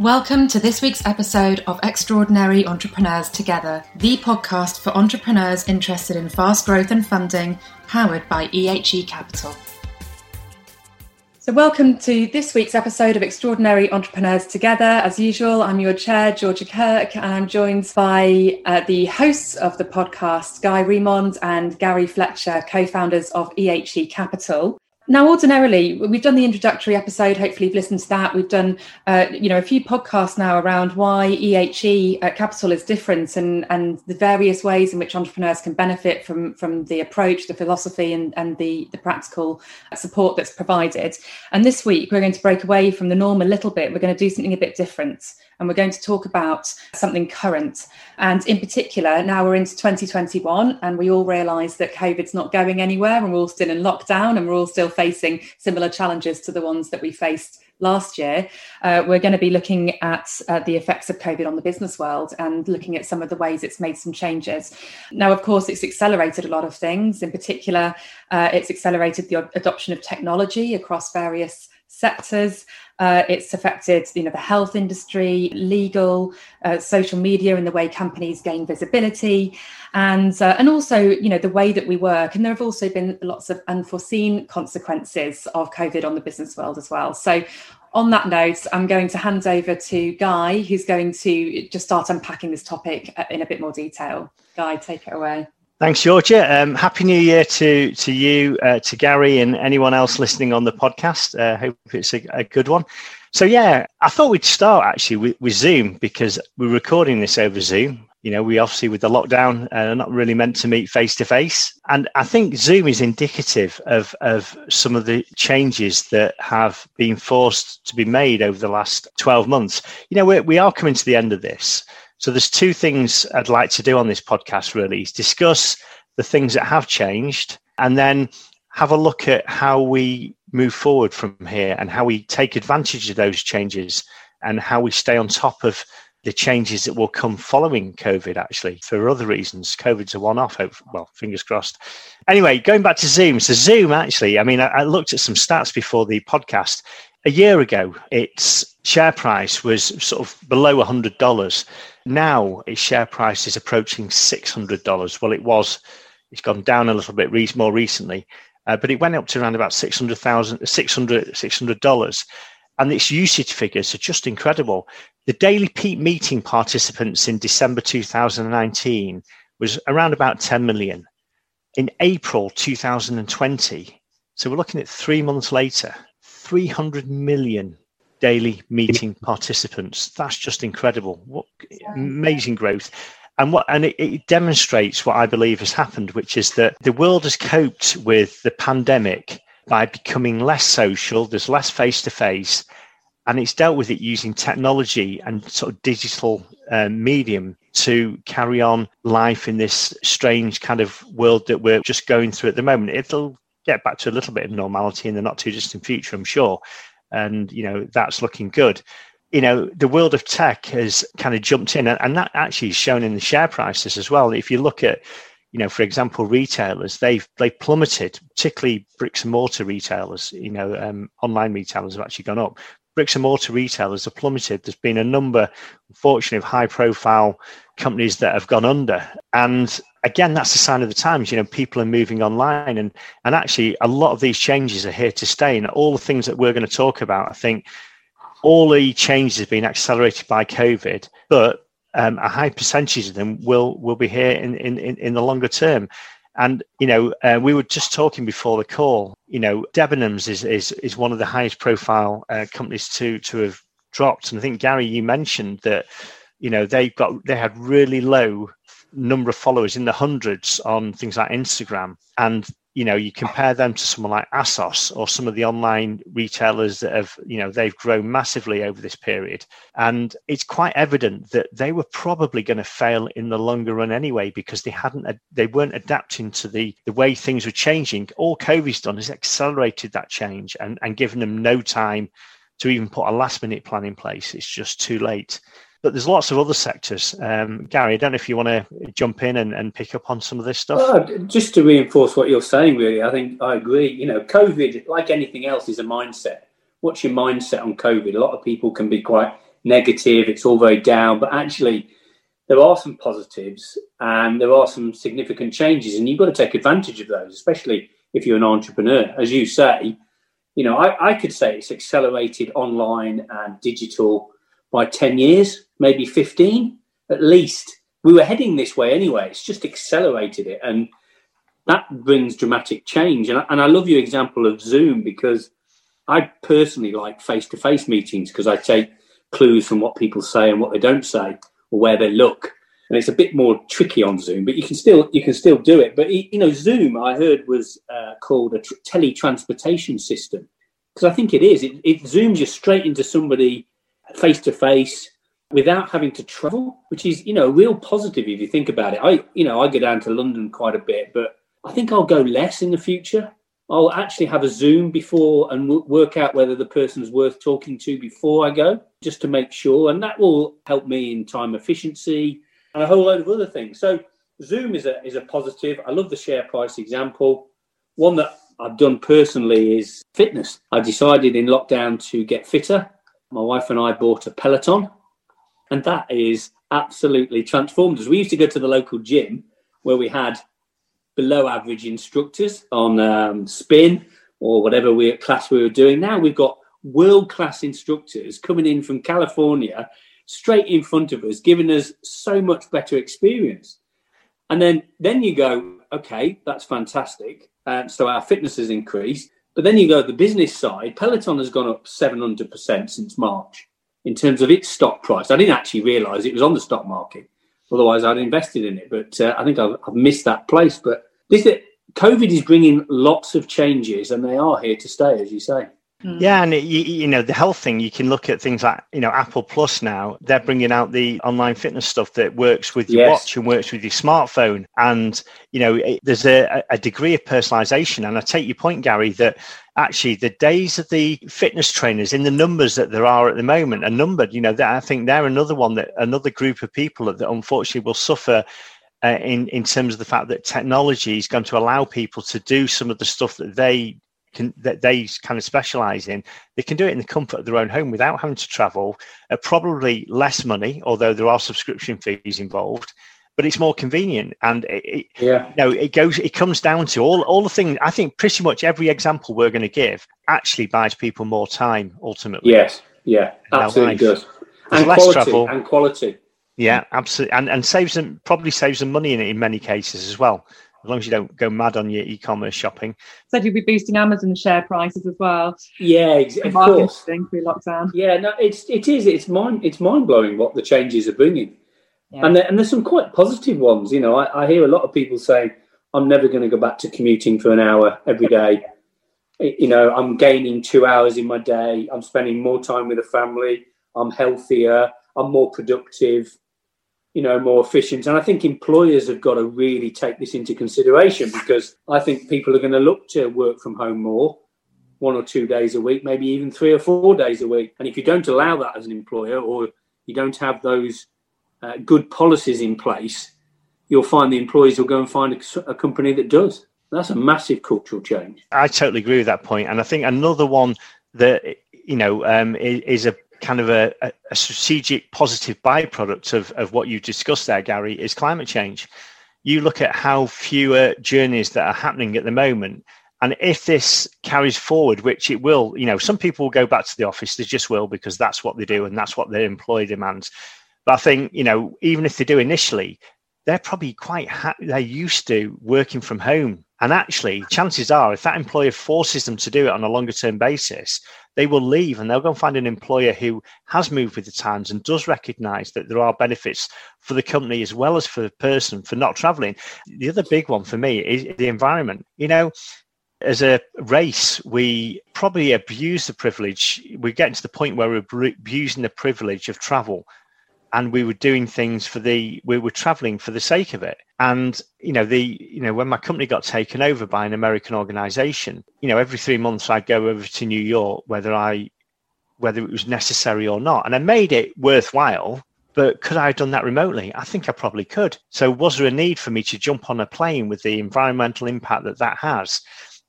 Welcome to this week's episode of Extraordinary Entrepreneurs Together, the podcast for entrepreneurs interested in fast growth and funding, powered by EHE Capital. So, welcome to this week's episode of Extraordinary Entrepreneurs Together. As usual, I'm your chair, Georgia Kirk, and I'm joined by uh, the hosts of the podcast, Guy Remond and Gary Fletcher, co founders of EHE Capital. Now, ordinarily, we've done the introductory episode. Hopefully, you've listened to that. We've done, uh, you know, a few podcasts now around why EHE uh, Capital is different and and the various ways in which entrepreneurs can benefit from from the approach, the philosophy, and and the the practical support that's provided. And this week, we're going to break away from the norm a little bit. We're going to do something a bit different and we're going to talk about something current. And in particular, now we're into 2021, and we all realise that COVID's not going anywhere, and we're all still in lockdown, and we're all still facing similar challenges to the ones that we faced last year. Uh, we're going to be looking at uh, the effects of COVID on the business world and looking at some of the ways it's made some changes. Now, of course, it's accelerated a lot of things. In particular, uh, it's accelerated the adoption of technology across various sectors. Uh, it's affected, you know, the health industry, legal, uh, social media, and the way companies gain visibility, and uh, and also, you know, the way that we work. And there have also been lots of unforeseen consequences of COVID on the business world as well. So, on that note, I'm going to hand over to Guy, who's going to just start unpacking this topic uh, in a bit more detail. Guy, take it away. Thanks, Georgia. Um, Happy New Year to to you, uh, to Gary, and anyone else listening on the podcast. Uh, hope it's a, a, good one. So, yeah, I thought we'd start actually with, with, Zoom because we're recording this over Zoom. You know, we obviously with the lockdown uh, are not really meant to meet face to face, and I think Zoom is indicative of of some of the changes that have been forced to be made over the last twelve months. You know, we're, we are coming to the end of this. So there's two things I'd like to do on this podcast really is discuss the things that have changed and then have a look at how we move forward from here and how we take advantage of those changes and how we stay on top of the changes that will come following COVID, actually, for other reasons. COVID's a one off, well, fingers crossed. Anyway, going back to Zoom. So, Zoom, actually, I mean, I, I looked at some stats before the podcast. A year ago, its share price was sort of below $100. Now, its share price is approaching $600. Well, it was, it's gone down a little bit re- more recently, uh, but it went up to around about $600,000, $600, $600. And its usage figures are just incredible. The daily peak meeting participants in December 2019 was around about 10 million. In April 2020, so we're looking at three months later, 300 million daily meeting participants. That's just incredible. What amazing growth. And what and it, it, demonstrates what I believe has happened, which is that the world has coped with the pandemic by becoming less social, there's less face to face, and it's dealt with it using technology and sort of digital uh, medium to carry on life in this strange kind of world that we're just going through at the moment. It'll get back to a little bit of normality in the not too distant future, I'm sure. And, you know, that's looking good. You know, the world of tech has kind of jumped in, and that actually is shown in the share prices as well. If you look at, you know, for example, retailers, they've they plummeted, particularly bricks and mortar retailers. You know, um, online retailers have actually gone up. Bricks and mortar retailers have plummeted. There's been a number, unfortunately, of high-profile companies that have gone under, and again, that's a sign of the times. You know, people are moving online, and and actually, a lot of these changes are here to stay. And all the things that we're going to talk about, I think, all the changes have been accelerated by COVID, but um, a high percentage of them will will be here in in in the longer term. And you know, uh, we were just talking before the call. You know, Debenhams is is is one of the highest profile uh, companies to to have dropped. And I think Gary, you mentioned that you know they've got they had really low number of followers in the hundreds on things like Instagram. And, you know, you compare them to someone like ASOS or some of the online retailers that have, you know, they've grown massively over this period. And it's quite evident that they were probably going to fail in the longer run anyway, because they hadn't, they weren't adapting to the, the way things were changing. All COVID's done is accelerated that change and, and given them no time to even put a last minute plan in place. It's just too late. But there's lots of other sectors. Um, Gary, I don't know if you want to jump in and, and pick up on some of this stuff. Well, just to reinforce what you're saying, really, I think I agree. You know, COVID, like anything else, is a mindset. What's your mindset on COVID? A lot of people can be quite negative, it's all very down, but actually, there are some positives and there are some significant changes, and you've got to take advantage of those, especially if you're an entrepreneur. As you say, you know, I, I could say it's accelerated online and digital by 10 years, maybe 15 at least. We were heading this way anyway, it's just accelerated it. And that brings dramatic change. And I, and I love your example of Zoom because I personally like face to face meetings because I take clues from what people say and what they don't say or where they look. And it's a bit more tricky on Zoom, but you can still you can still do it. But you know, Zoom I heard was uh, called a tr- teletransportation system because I think it is. It, it zooms you straight into somebody face to face without having to travel, which is you know a real positive if you think about it. I you know I go down to London quite a bit, but I think I'll go less in the future. I'll actually have a Zoom before and w- work out whether the person's worth talking to before I go, just to make sure. And that will help me in time efficiency and a whole load of other things. So Zoom is a is a positive. I love the share price example. One that I've done personally is fitness. I decided in lockdown to get fitter. My wife and I bought a Peloton, and that is absolutely transformed us. We used to go to the local gym where we had below average instructors on um, spin or whatever we class we were doing. Now we've got world class instructors coming in from California straight in front of us, giving us so much better experience. And then then you go, okay, that's fantastic. Uh, so our fitness has increased. But then you go to the business side. Peloton has gone up 700% since March in terms of its stock price. I didn't actually realize it was on the stock market. Otherwise, I'd invested in it. But uh, I think I've, I've, missed that place. But this COVID is bringing lots of changes, and they are here to stay, as you say. Mm. Yeah, and it, you, you, know the health thing. You can look at things like you know Apple Plus now. They're bringing out the online fitness stuff that works with your yes. watch and works with your smartphone. And you know it, there's a, a degree of personalization. And I take your point, Gary, that actually the days of the fitness trainers in the numbers that there are at the moment are numbered. You know, that I think they're another one that another group of people that, that unfortunately will suffer uh, in in terms of the fact that technology is going to allow people to do some of the stuff that they can that they kind of specialize in they can do it in the comfort of their own home without having to travel uh, probably less money although there are subscription fees involved but it's more convenient. And it, it yeah. you know it goes it comes down to all all the things i think pretty much every example we're going to give actually buys people more time ultimately. Yes. Yeah. Absolutely does. And less quality, travel. and quality. Yeah absolutely and and saves them probably saves them money in, in many cases as well as long as you don't go mad on your e-commerce shopping. Said you'd be boosting Amazon share prices as well. Yeah, of course. Through lockdown. Yeah, no, it's it is it's mind it's mind blowing what the changes are bringing, yeah. and there, and there's some quite positive ones. You know, I, I hear a lot of people say, "I'm never going to go back to commuting for an hour every day." you know, I'm gaining two hours in my day. I'm spending more time with the family. I'm healthier. I'm more productive you know, more efficient. And I think employers have got to really take this into consideration because I think people are going to look to work from home more, one or two days a week, maybe even three or four days a week. And if you don't allow that as an employer or you don't have those uh, good policies in place, you'll find the employees will go and find a, a company that does. That's a massive cultural change. I totally agree with that. And I think another one that, you know, um, is, is a kind of a, a, strategic positive byproduct of, of what you discussed there, Gary, is climate change. You look at how fewer journeys that are happening at the moment. And if this carries forward, which it will, you know, some people will go back to the office, they just will because that's what they do and that's what their employer demands. But I think, you know, even if they do initially, they're probably quite ha- they're used to working from home. And actually chances are if that employer forces them to do it on a longer term basis they will leave and they'll go and find an employer who has moved with the times and does recognize that there are benefits for the company as well as for the person for not traveling the other big one for me is the environment. You know as a race, we probably abuse the privilege. We're getting to the point where we're abusing the privilege of travel and we were doing things for the we were traveling for the sake of it. And you know the you know when my company got taken over by an american organization you know every 3 months i'd go over to new york whether i whether it was necessary or not. And i made it worthwhile but could i have done that remotely? I think i probably could. So was there a need for me to jump on a plane with the environmental impact that that has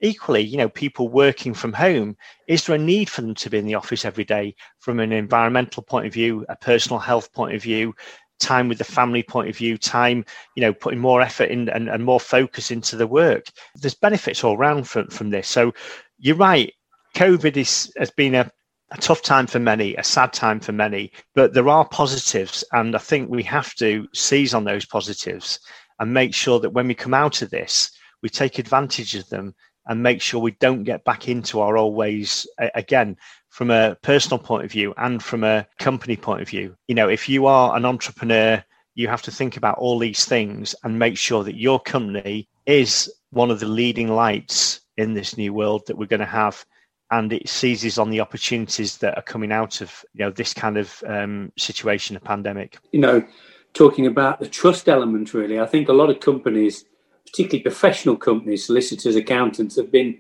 equally, you know, people working from home, is there a need for them to be in the office every day from an environmental point of view, a personal health point of view, time with the family point of view, time, you know, putting more effort in and, and more focus into the work. There's benefits all around from, from this. So you're right. COVID is, has been a, a tough time for many, a sad time for many, but there are positives. And I think we have to seize on those positives and make sure that when we come out of this, we take advantage of them and make sure we don't get back into our old ways again from a personal point of view and from a company point of view. You know, if you are an entrepreneur, you have to think about all these things and make sure that your company is one of the leading lights in this new world that we're going to have and it seizes on the opportunities that are coming out of you know this kind of um, situation a pandemic you know talking about the trust element really i think a lot of companies particularly professional companies solicitors accountants have been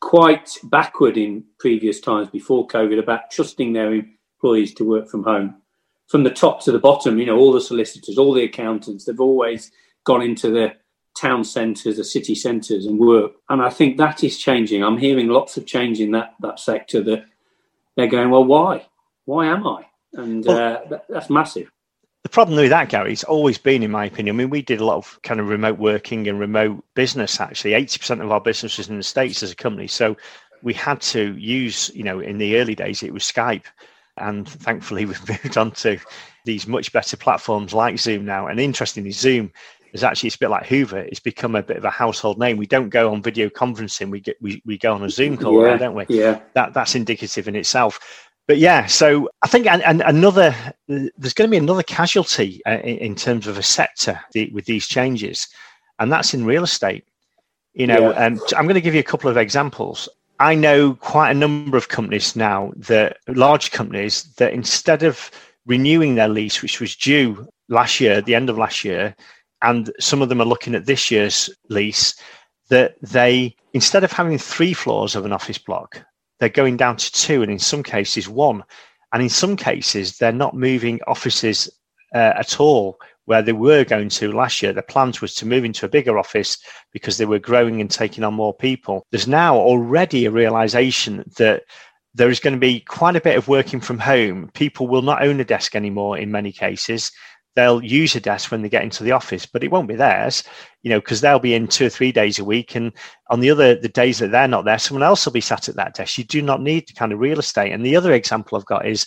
quite backward in previous times before COVID about trusting their employees to work from home. From the top to the bottom, you know, all the solicitors, all the accountants, they've always gone into the town centres, the city centres and work. And I think that is changing. I'm hearing lots of change in that, that sector that they're going, well, why? Why am I? And uh, that, that's massive. The problem with that, Gary, it's always been, in my opinion. I mean, we did a lot of kind of remote working and remote business. Actually, eighty percent of our business was in the states as a company, so we had to use, you know, in the early days it was Skype, and thankfully we've moved on to these much better platforms like Zoom now. And interestingly, Zoom is actually it's a bit like Hoover. It's become a bit of a household name. We don't go on video conferencing. We get we, we go on a Zoom call, yeah, now, don't we? Yeah. That that's indicative in itself but yeah, so I think and, and another there's going to be another casualty uh, in, in, terms of a sector the, with these changes, and that's in real estate. You know, yeah. um, I'm going to give you a couple of examples. I know quite a number of companies now that large companies that instead of renewing their lease, which was due last year, the end of last year, and some of them are looking at this year's lease, that they instead of having three floors of an office block, they're going down to two, and in some cases, one. And in some cases, they're not moving offices uh, at all where they were going to last year. The plans was to move into a bigger office because they were growing and taking on more people. There's now already a realization that there is going to be quite a bit of working from home. People will not own a desk anymore in many cases they'll use a desk when they get into the office, but it won't be theirs, you know, because they'll be in two or three days a week. And on the other, the days that they're not there, someone else will be sat at that desk. You do not need the kind of real estate. And the other example I've got is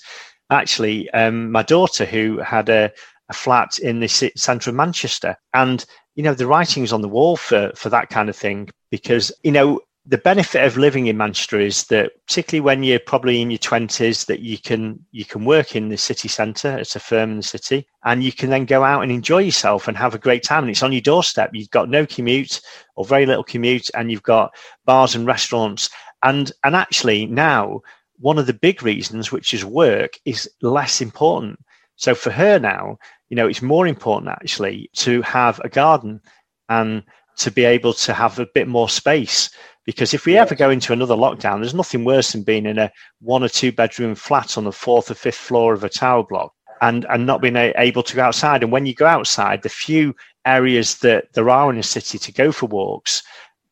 actually um, my daughter who had a, a flat in the centre of Manchester. And, you know, the writing's on the wall for, for that kind of thing because, you know, the benefit of living in Manchester is that particularly when you're probably in your twenties, that you can you can work in the city centre at a firm in the city, and you can then go out and enjoy yourself and have a great time. And it's on your doorstep. You've got no commute or very little commute, and you've got bars and restaurants. And and actually now one of the big reasons, which is work, is less important. So for her now, you know, it's more important actually to have a garden and to be able to have a bit more space because if we yeah. ever go into another lockdown, there's nothing worse than being in a one or two bedroom flat on the fourth or fifth floor of a tower block and, and not being able to go outside. And when you go outside, the few areas that there are in a city to go for walks,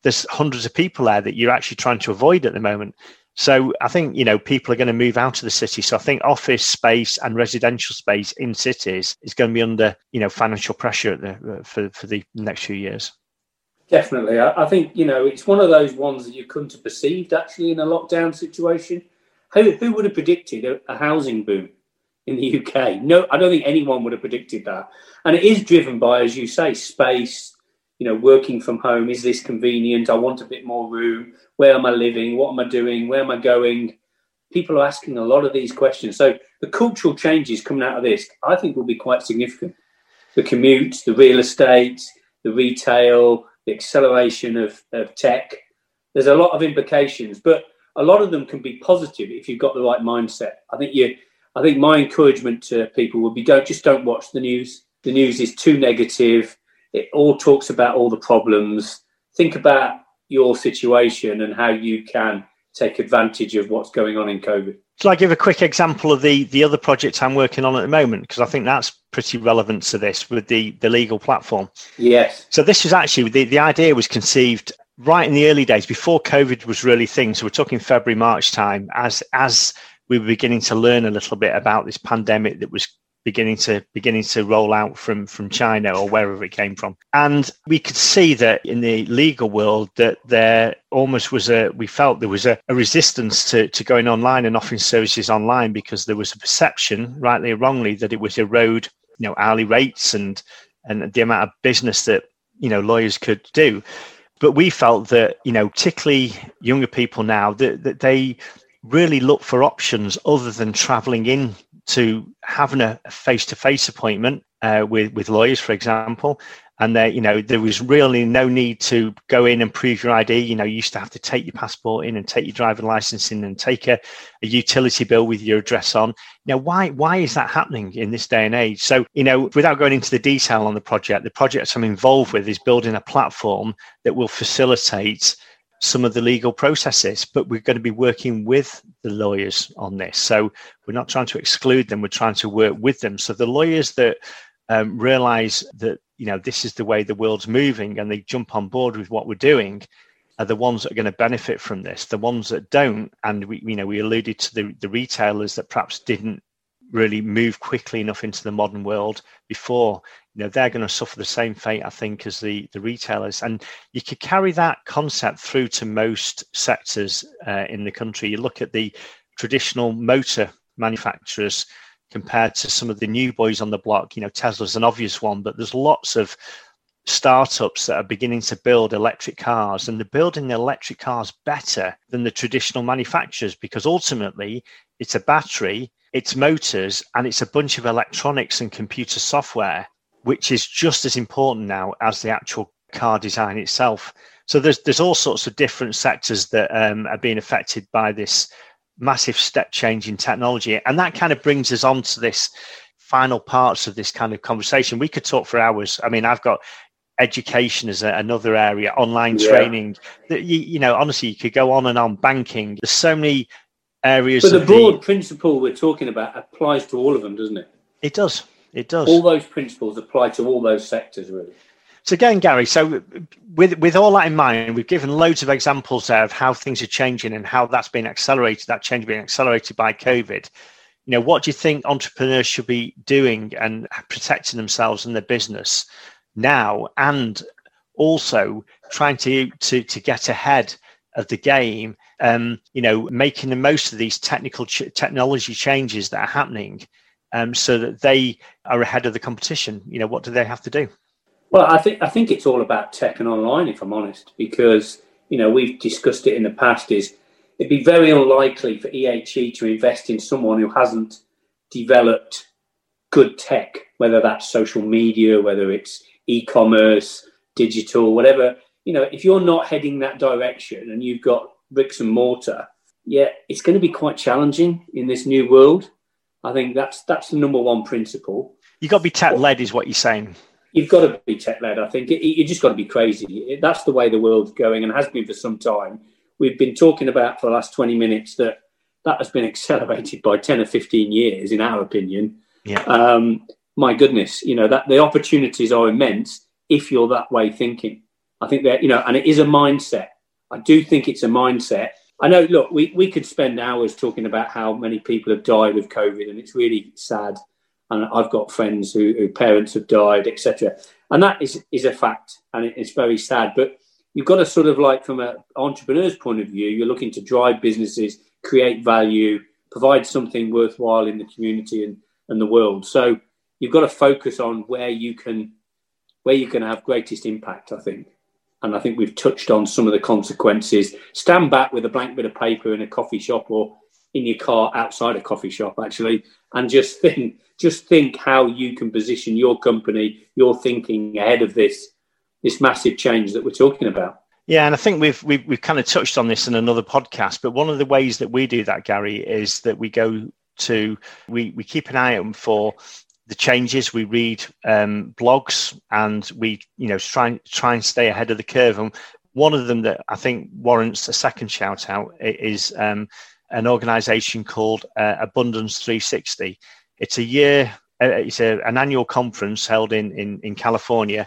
there's hundreds of people there that you're actually trying to avoid at the moment. So I think you know people are going to move out of the city. So I think office space and residential space in cities is going to be under you know financial pressure the, uh, for for the next few years. Definitely. I, I, think, you know, it's one of those ones that you couldn't have perceived actually in a lockdown situation. Who, who would have predicted a, a housing boom in the UK? No, I don't think anyone would have predicted that. And it is driven by, as you say, space, you know, working from home. Is this convenient? I want a bit more room. Where am I living? What am I doing? Where am I going? People are asking a lot of these questions. So the cultural changes coming out of this, I think, will be quite significant. The commute, the real estate, the retail, the acceleration of, of tech. There's a lot of implications, but a lot of them can be positive if you've got the right mindset. I think you, I think my encouragement to people would be don't just don't watch the news. The news is too negative. It all talks about all the problems. Think about your situation and how you can take advantage of what's going on in COVID. Shall I give a quick example of the the other project I'm working on at the moment? Because I think that's pretty relevant to this with the the legal platform. Yes. So this was actually the the idea was conceived right in the early days before COVID was really thing. So we're talking February, March time, as as we were beginning to learn a little bit about this pandemic that was beginning to beginning to roll out from from China or wherever it came from. And we could see that in the legal world that there almost was a we felt there was a, a resistance to, to going online and offering services online because there was a perception, rightly or wrongly, that it would erode, you know, hourly rates and and the amount of business that, you know, lawyers could do. But we felt that, you know, particularly younger people now, that, that they really look for options other than traveling in to having a face to face appointment uh, with, with lawyers, for example. And there, you know, there was really no need to go in and prove your ID. You know, you used to have to take your passport in and take your driving license in and take a, a utility bill with your address on. Now, why why is that happening in this day and age? So, you know, without going into the detail on the project, the project I'm involved with is building a platform that will facilitate some of the legal processes, but we're going to be working with the lawyers on this. So we're not trying to exclude them, we're trying to work with them. So the lawyers that um, realize that, you know, this is the way the world's moving and they jump on board with what we're doing are the ones that are going to benefit from this. The ones that don't, and we, you know, we alluded to the, the retailers that perhaps didn't really move quickly enough into the modern world before you know they're going to suffer the same fate i think as the the retailers. And you could carry that concept through to most sectors uh, in the country. You look at the traditional motor manufacturers compared to some of the new boys on the block you know tesla's an obvious one but there's lots of startups that are beginning to build electric cars and they're building the electric cars better than the traditional manufacturers because ultimately it's a battery it's motors and it's a bunch of electronics and computer software which is just as important now as the actual car design itself. So there's there's all sorts of different sectors that um, are being affected by this massive step change in technology, and that kind of brings us on to this final parts of this kind of conversation. We could talk for hours. I mean, I've got education as a, another area, online yeah. training. That you, you know, honestly, you could go on and on. Banking. There's so many areas. But the broad the, principle we're talking about applies to all of them, doesn't it? It does. It does. All those principles apply to all those sectors, really. So again, Gary, so with with all that in mind, we've given loads of examples there of how things are changing and how that's been accelerated, that change being accelerated by COVID. You know, what do you think entrepreneurs should be doing and protecting themselves and their business now, and also trying to to to get ahead of the game? Um, you know, making the most of these technical ch- technology changes that are happening um, so that they are ahead of the competition? You know, what do they have to do? Well, I think I think it's all about tech and online, if I'm honest, because you know we've discussed it in the past. Is it'd be very unlikely for EHE to invest in someone who hasn't developed good tech, whether that's social media, whether it's e-commerce, digital, whatever. You know, if you're not heading that direction and you've got bricks and mortar, yeah, it's going to be quite challenging in this new world. I think that's that's the number one principle. You've got to be tech led, is what you're saying. You've got to be tech led. I think it, you just got to be crazy. That's the way the world's going and has been for some time. We've been talking about for the last 20 minutes that that has been accelerated by 10 or 15 years, in our opinion. Yeah. Um, my goodness, you know that the opportunities are immense if you're that way thinking. I think that you know, and it is a mindset. I do think it's a mindset I know. Look, we, we could spend hours talking about how many people have died of COVID, and it's really sad. And I've got friends who, who parents have died, etc. And that is is a fact, and it's very sad. But you've got to sort of like, from an entrepreneur's point of view, you're looking to drive businesses, create value, provide something worthwhile in the community and, and the world. So you've got to focus on where you can where you can have greatest impact. I think and I think we've touched on some of the consequences. Stand back with a blank bit of paper in a coffee shop or in your car outside a coffee shop, actually, and just think, just think how you can position your company, your thinking ahead of this this massive change that we're talking about. Yeah, and I think we've, we've we've kind of touched on this in another podcast. But one of the ways that we do that, Gary, is that we go to we we keep an eye out for the changes. We read um, blogs and we, you know, try try and stay ahead of the curve. And one of them that I think warrants a second shout out is um, an organisation called uh, Abundance 360. It's a year. Uh, it's a, an annual conference held in, in, in California,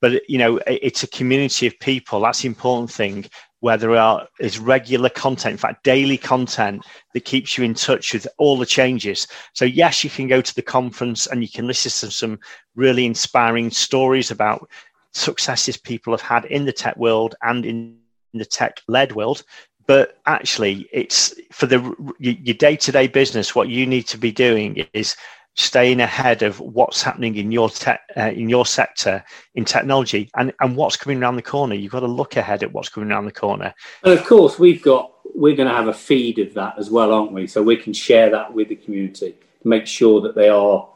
but you know it's a community of people that's the important thing where there are is regular content in fact daily content that keeps you in touch with all the changes. So yes you can go to the conference and you can listen to some really inspiring stories about successes people have had in the tech world and in the tech led world. But actually it's for the your day-to-day business what you need to be doing is staying ahead of what's happening in your te- uh, in your sector in technology and and what's coming around the corner you've got to look ahead at what's coming around the corner and of course we've got we're going to have a feed of that as well aren't we so we can share that with the community to make sure that they are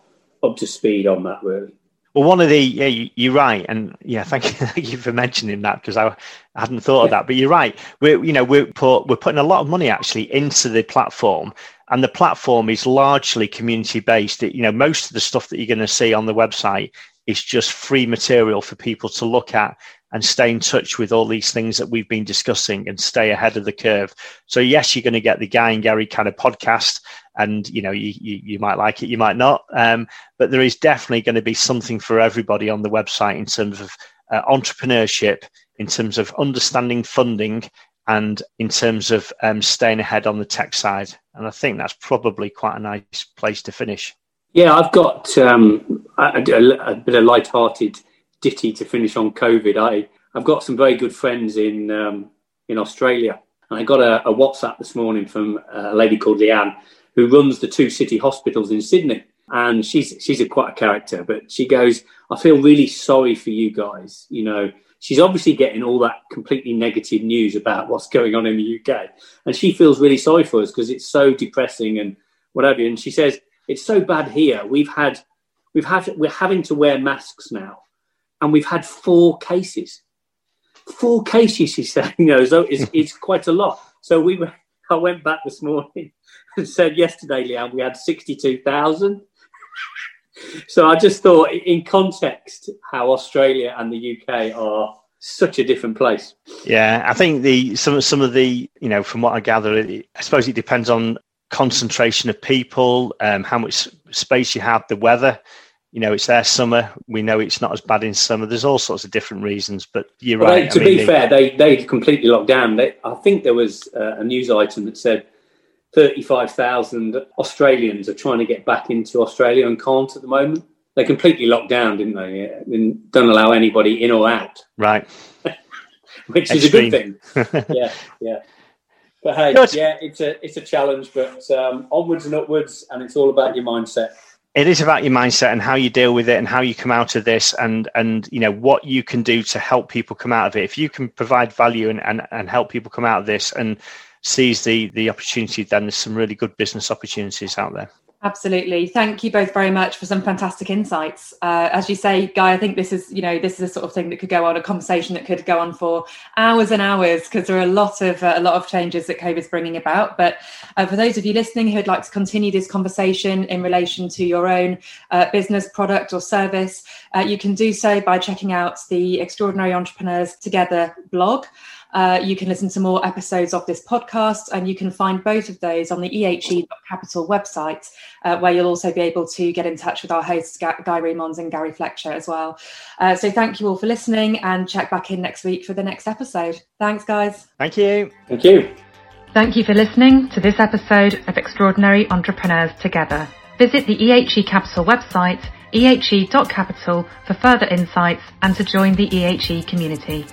up to speed on that really well, one of the yeah, you, are right, and yeah, thank you, thank you for mentioning that because I, I hadn't thought yeah. of that. But you're right. We're you know we're put, we're putting a lot of money actually into the platform, and the platform is largely community based. You know, most of the stuff that you're going to see on the website is just free material for people to look at and stay in touch with all these things that we've been discussing and stay ahead of the curve. So yes, you're going to get the Guy and Gary kind of podcast, and you know you you, you might like it, you might not, um, but there is definitely going to be something for everybody on the website in terms of uh, entrepreneurship, in terms of understanding funding, and in terms of um, staying ahead on the tech side. And I think that's probably quite a nice place to finish. Yeah, I've got um, a, a, a bit of light-hearted ditty to finish on COVID. I I've got some very good friends in um, in Australia, and I got a, a, WhatsApp this morning from a lady called Leanne who runs the two city hospitals in Sydney, and she's she's a quite a character. But she goes, I feel really sorry for you guys. You know, she's obviously getting all that completely negative news about what's going on in the UK, and she feels really sorry for us because it's so depressing and whatever. And she says it's so bad here. We've had we've had we're having to wear masks now and we've had four cases. Four cases, he said. You know, so it's, it's quite a lot. So we were, I went back this morning and said yesterday, Leanne, we had 62,000. So I just thought, in context, how Australia and the UK are such a different place. Yeah, I think the some some of the you know from what I gather, I suppose it depends on concentration of people, um, how much space you have, the weather you know, it's their summer. We know it's not as bad in summer. There's all sorts of different reasons, but you're well, right. They, to I mean, be they, fair, they they completely locked down. They, I think there was uh, a news item that said 35,000 Australians are trying to get back into Australia and can't at the moment. They completely locked down, didn't they? And don't allow anybody in or out. Right. Which Extreme. is a good thing. yeah, yeah. But hey, Good. yeah, it's a it's a challenge, but um, onwards and upwards, and it's all about your mindset it is about your mindset and how you deal with it and how you come out of this and and you know what you can do to help people come out of it if you can provide value and and, and help people come out of this and seize the the opportunity then there's some really good business opportunities out there Absolutely. Thank you both very much for some fantastic insights. Uh, as you say, Guy, I think this is, you know, this is a sort of thing that could go on, a conversation that could go on for hours and hours because there are a lot of uh, a lot of changes that COVID is bringing about. But uh, for those of you listening who would like to continue this conversation in relation to your own uh, business, product, or service, uh, you can do so by checking out the Extraordinary Entrepreneurs Together blog. Uh, you can listen to more episodes of this podcast, and you can find both of those on the ehe.capital website, uh, where you'll also be able to get in touch with our hosts, Guy Remons and Gary Fletcher, as well. Uh, so, thank you all for listening, and check back in next week for the next episode. Thanks, guys. Thank you. Thank you. Thank you for listening to this episode of Extraordinary Entrepreneurs Together. Visit the EHE Capital website, ehe.capital, for further insights and to join the EHE community.